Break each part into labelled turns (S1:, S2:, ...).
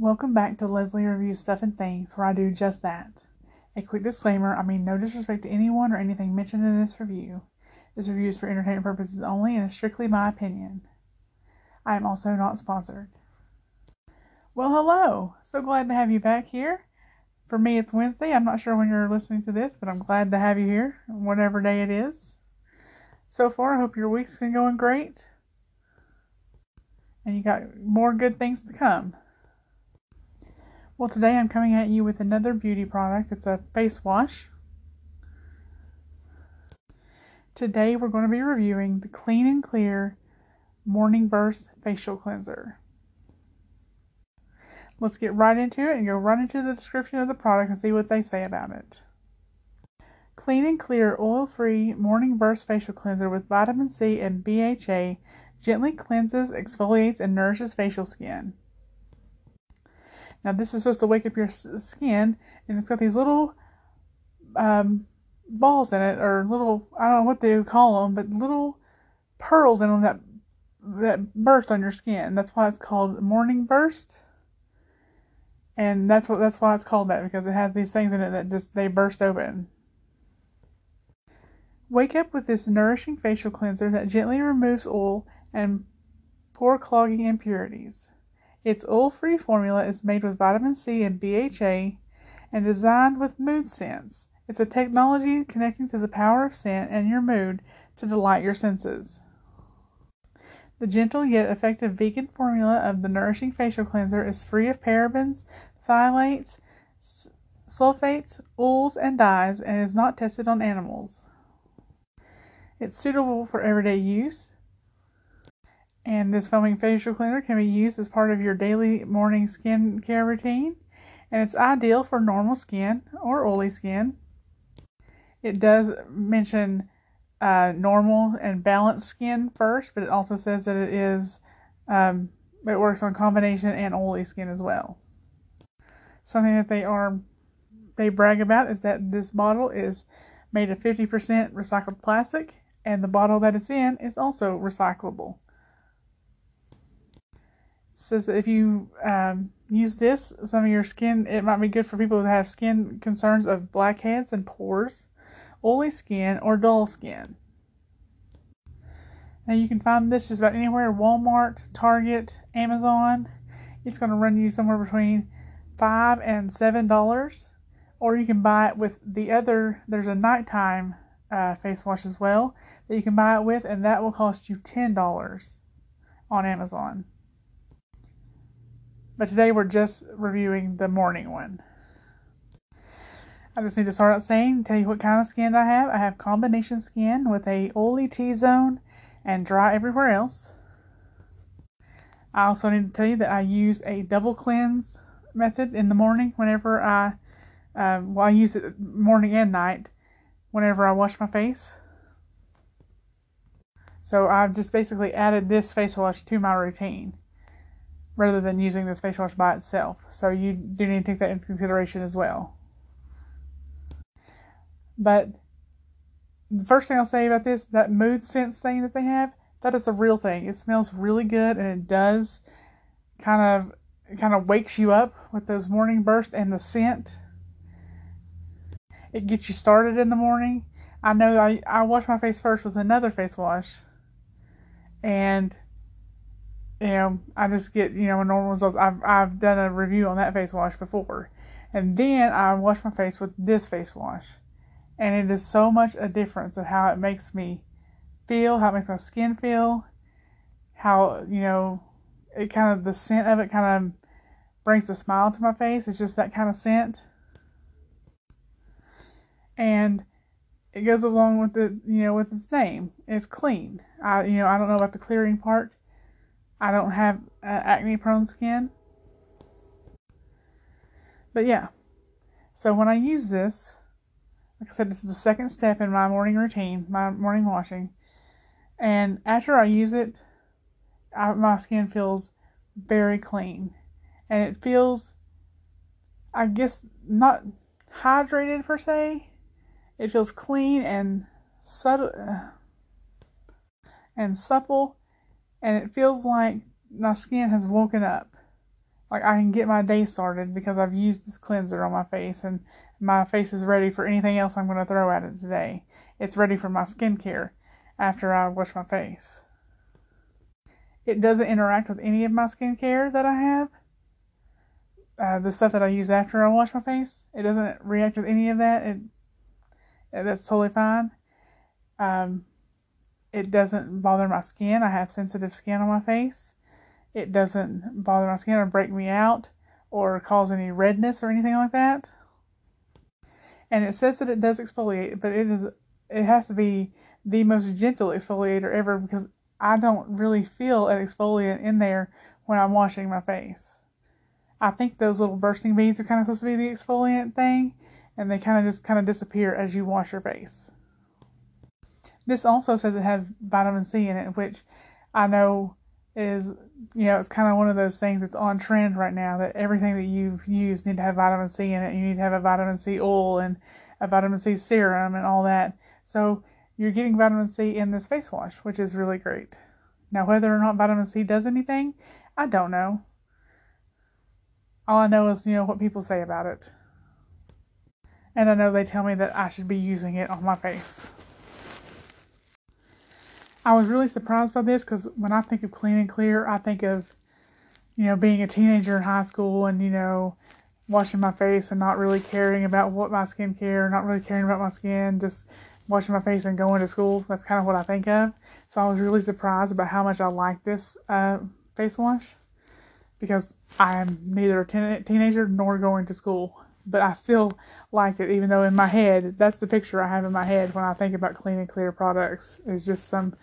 S1: Welcome back to Leslie Reviews Stuff and Things, where I do just that. A quick disclaimer I mean no disrespect to anyone or anything mentioned in this review. This review is for entertainment purposes only and is strictly my opinion. I am also not sponsored. Well, hello! So glad to have you back here. For me, it's Wednesday. I'm not sure when you're listening to this, but I'm glad to have you here, whatever day it is. So far, I hope your week's been going great. And you got more good things to come. Well, today I'm coming at you with another beauty product. It's a face wash. Today we're going to be reviewing the Clean and Clear Morning Burst Facial Cleanser. Let's get right into it and go right into the description of the product and see what they say about it. Clean and Clear Oil Free Morning Burst Facial Cleanser with vitamin C and BHA gently cleanses, exfoliates, and nourishes facial skin. Now this is supposed to wake up your skin, and it's got these little um, balls in it, or little I don't know what they call them, but little pearls in them that that burst on your skin. That's why it's called morning burst, and that's what that's why it's called that because it has these things in it that just they burst open. Wake up with this nourishing facial cleanser that gently removes oil and pore clogging impurities. Its oil-free formula is made with vitamin C and BHA and designed with mood scents. It's a technology connecting to the power of scent and your mood to delight your senses. The gentle yet effective vegan formula of the nourishing facial cleanser is free of parabens, phthalates, sulfates, oils, and dyes and is not tested on animals. It's suitable for everyday use. And this foaming facial cleanser can be used as part of your daily morning skin care routine. And it's ideal for normal skin or oily skin. It does mention uh, normal and balanced skin first, but it also says that it is um, it works on combination and oily skin as well. Something that they are they brag about is that this bottle is made of 50% recycled plastic, and the bottle that it's in is also recyclable says if you um, use this, some of your skin, it might be good for people who have skin concerns of blackheads and pores, oily skin, or dull skin. Now you can find this just about anywhere Walmart, Target, Amazon. It's going to run you somewhere between five and seven dollars, or you can buy it with the other. There's a nighttime uh, face wash as well that you can buy it with, and that will cost you ten dollars on Amazon. But today we're just reviewing the morning one. I just need to start out saying, tell you what kind of skin I have. I have combination skin with a oily T-zone and dry everywhere else. I also need to tell you that I use a double cleanse method in the morning whenever I, um, well, I use it morning and night whenever I wash my face. So I've just basically added this face wash to my routine rather than using this face wash by itself. So you do need to take that into consideration as well. But the first thing I'll say about this, that mood scents thing that they have, that is a real thing. It smells really good and it does kind of kind of wakes you up with those morning bursts and the scent. It gets you started in the morning. I know I, I wash my face first with another face wash and you know, I just get, you know, normal results. I've, I've done a review on that face wash before. And then I wash my face with this face wash. And it is so much a difference of how it makes me feel, how it makes my skin feel, how, you know, it kind of, the scent of it kind of brings a smile to my face. It's just that kind of scent. And it goes along with the, you know, with its name. It's clean. I, you know, I don't know about the clearing part I don't have uh, acne prone skin. But yeah, so when I use this, like I said, this is the second step in my morning routine, my morning washing. And after I use it, I, my skin feels very clean. And it feels, I guess, not hydrated per se. It feels clean and subtle and supple and it feels like my skin has woken up. like I can get my day started because I've used this cleanser on my face and my face is ready for anything else I'm going to throw at it today. It's ready for my skincare after I wash my face. It doesn't interact with any of my skincare that I have. Uh, the stuff that I use after I wash my face, it doesn't react with any of that. It that's totally fine. Um, it doesn't bother my skin. I have sensitive skin on my face. It doesn't bother my skin or break me out or cause any redness or anything like that. And it says that it does exfoliate, but it is it has to be the most gentle exfoliator ever because I don't really feel an exfoliant in there when I'm washing my face. I think those little bursting beads are kind of supposed to be the exfoliant thing, and they kind of just kind of disappear as you wash your face. This also says it has vitamin C in it, which I know is, you know, it's kind of one of those things that's on trend right now that everything that you use need to have vitamin C in it. You need to have a vitamin C oil and a vitamin C serum and all that. So you're getting vitamin C in this face wash, which is really great. Now, whether or not vitamin C does anything, I don't know. All I know is, you know, what people say about it. And I know they tell me that I should be using it on my face. I was really surprised by this because when I think of clean and clear, I think of, you know, being a teenager in high school and, you know, washing my face and not really caring about what my skincare, not really caring about my skin, just washing my face and going to school. That's kind of what I think of. So I was really surprised about how much I like this uh, face wash because I am neither a teen- teenager nor going to school. But I still like it, even though in my head, that's the picture I have in my head when I think about clean and clear products, is just some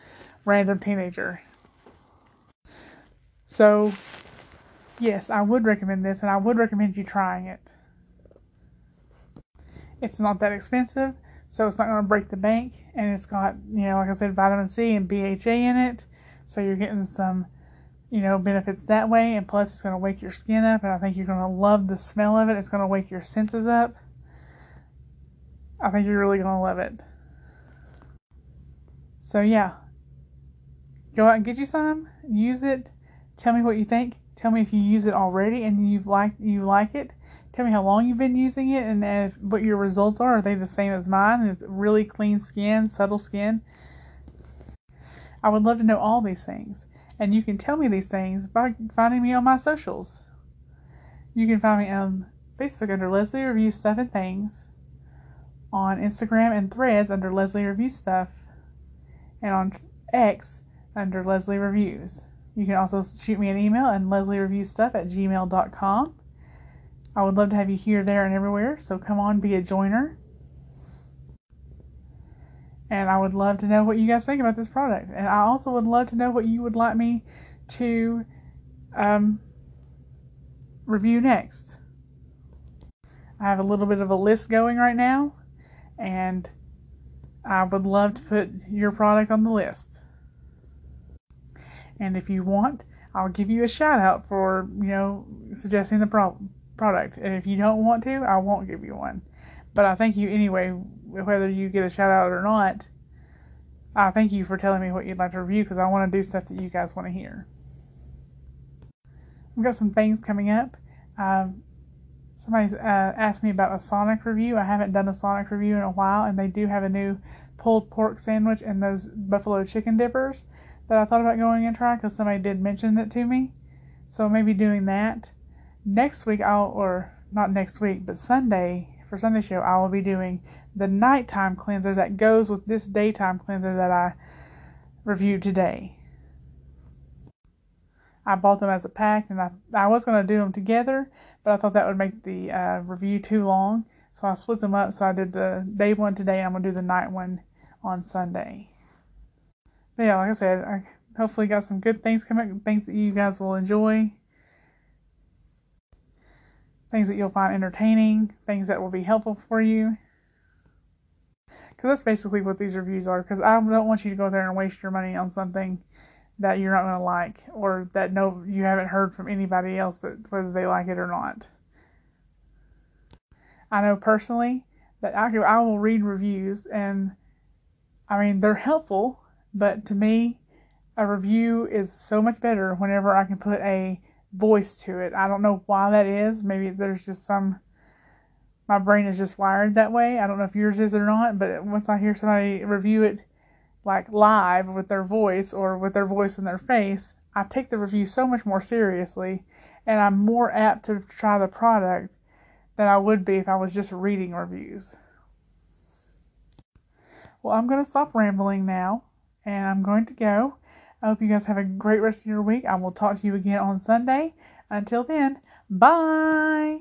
S1: random teenager. So, yes, I would recommend this, and I would recommend you trying it. It's not that expensive, so it's not going to break the bank, and it's got, you know, like I said, vitamin C and BHA in it, so you're getting some, you know, benefits that way, and plus it's going to wake your skin up, and I think you're going to love the smell of it. It's going to wake your senses up. I think you're really going to love it. So, yeah, Go out and get you some. Use it. Tell me what you think. Tell me if you use it already and you like you like it. Tell me how long you've been using it and if, what your results are. Are they the same as mine? It's really clean skin, subtle skin. I would love to know all these things. And you can tell me these things by finding me on my socials. You can find me on Facebook under Leslie Reviews Stuff and Things, on Instagram and Threads under Leslie Reviews Stuff, and on X under Leslie Reviews. You can also shoot me an email at lesliereviewstuff at gmail.com. I would love to have you here, there, and everywhere, so come on, be a joiner. And I would love to know what you guys think about this product. And I also would love to know what you would like me to um, review next. I have a little bit of a list going right now, and I would love to put your product on the list. And if you want, I'll give you a shout out for, you know, suggesting the pro- product. And if you don't want to, I won't give you one. But I thank you anyway, whether you get a shout out or not. I thank you for telling me what you'd like to review because I want to do stuff that you guys want to hear. We've got some things coming up. Um, somebody uh, asked me about a Sonic review. I haven't done a Sonic review in a while, and they do have a new pulled pork sandwich and those buffalo chicken dippers that I thought about going and try because somebody did mention it to me. So maybe doing that. Next week, I'll, or not next week, but Sunday, for Sunday show, I will be doing the nighttime cleanser that goes with this daytime cleanser that I reviewed today. I bought them as a pack and I, I was going to do them together, but I thought that would make the uh, review too long. So I split them up. So I did the day one today. and I'm going to do the night one on Sunday. But yeah, like I said, I hopefully got some good things coming, things that you guys will enjoy, things that you'll find entertaining, things that will be helpful for you. Because that's basically what these reviews are. Because I don't want you to go there and waste your money on something that you're not going to like, or that no, you haven't heard from anybody else that whether they like it or not. I know personally that I, I will read reviews, and I mean they're helpful but to me, a review is so much better whenever I can put a voice to it. I don't know why that is. Maybe there's just some my brain is just wired that way. I don't know if yours is or not, but once I hear somebody review it like live with their voice or with their voice in their face, I take the review so much more seriously and I'm more apt to try the product than I would be if I was just reading reviews. Well, I'm going to stop rambling now and I'm going to go. I hope you guys have a great rest of your week. I will talk to you again on Sunday. Until then, bye.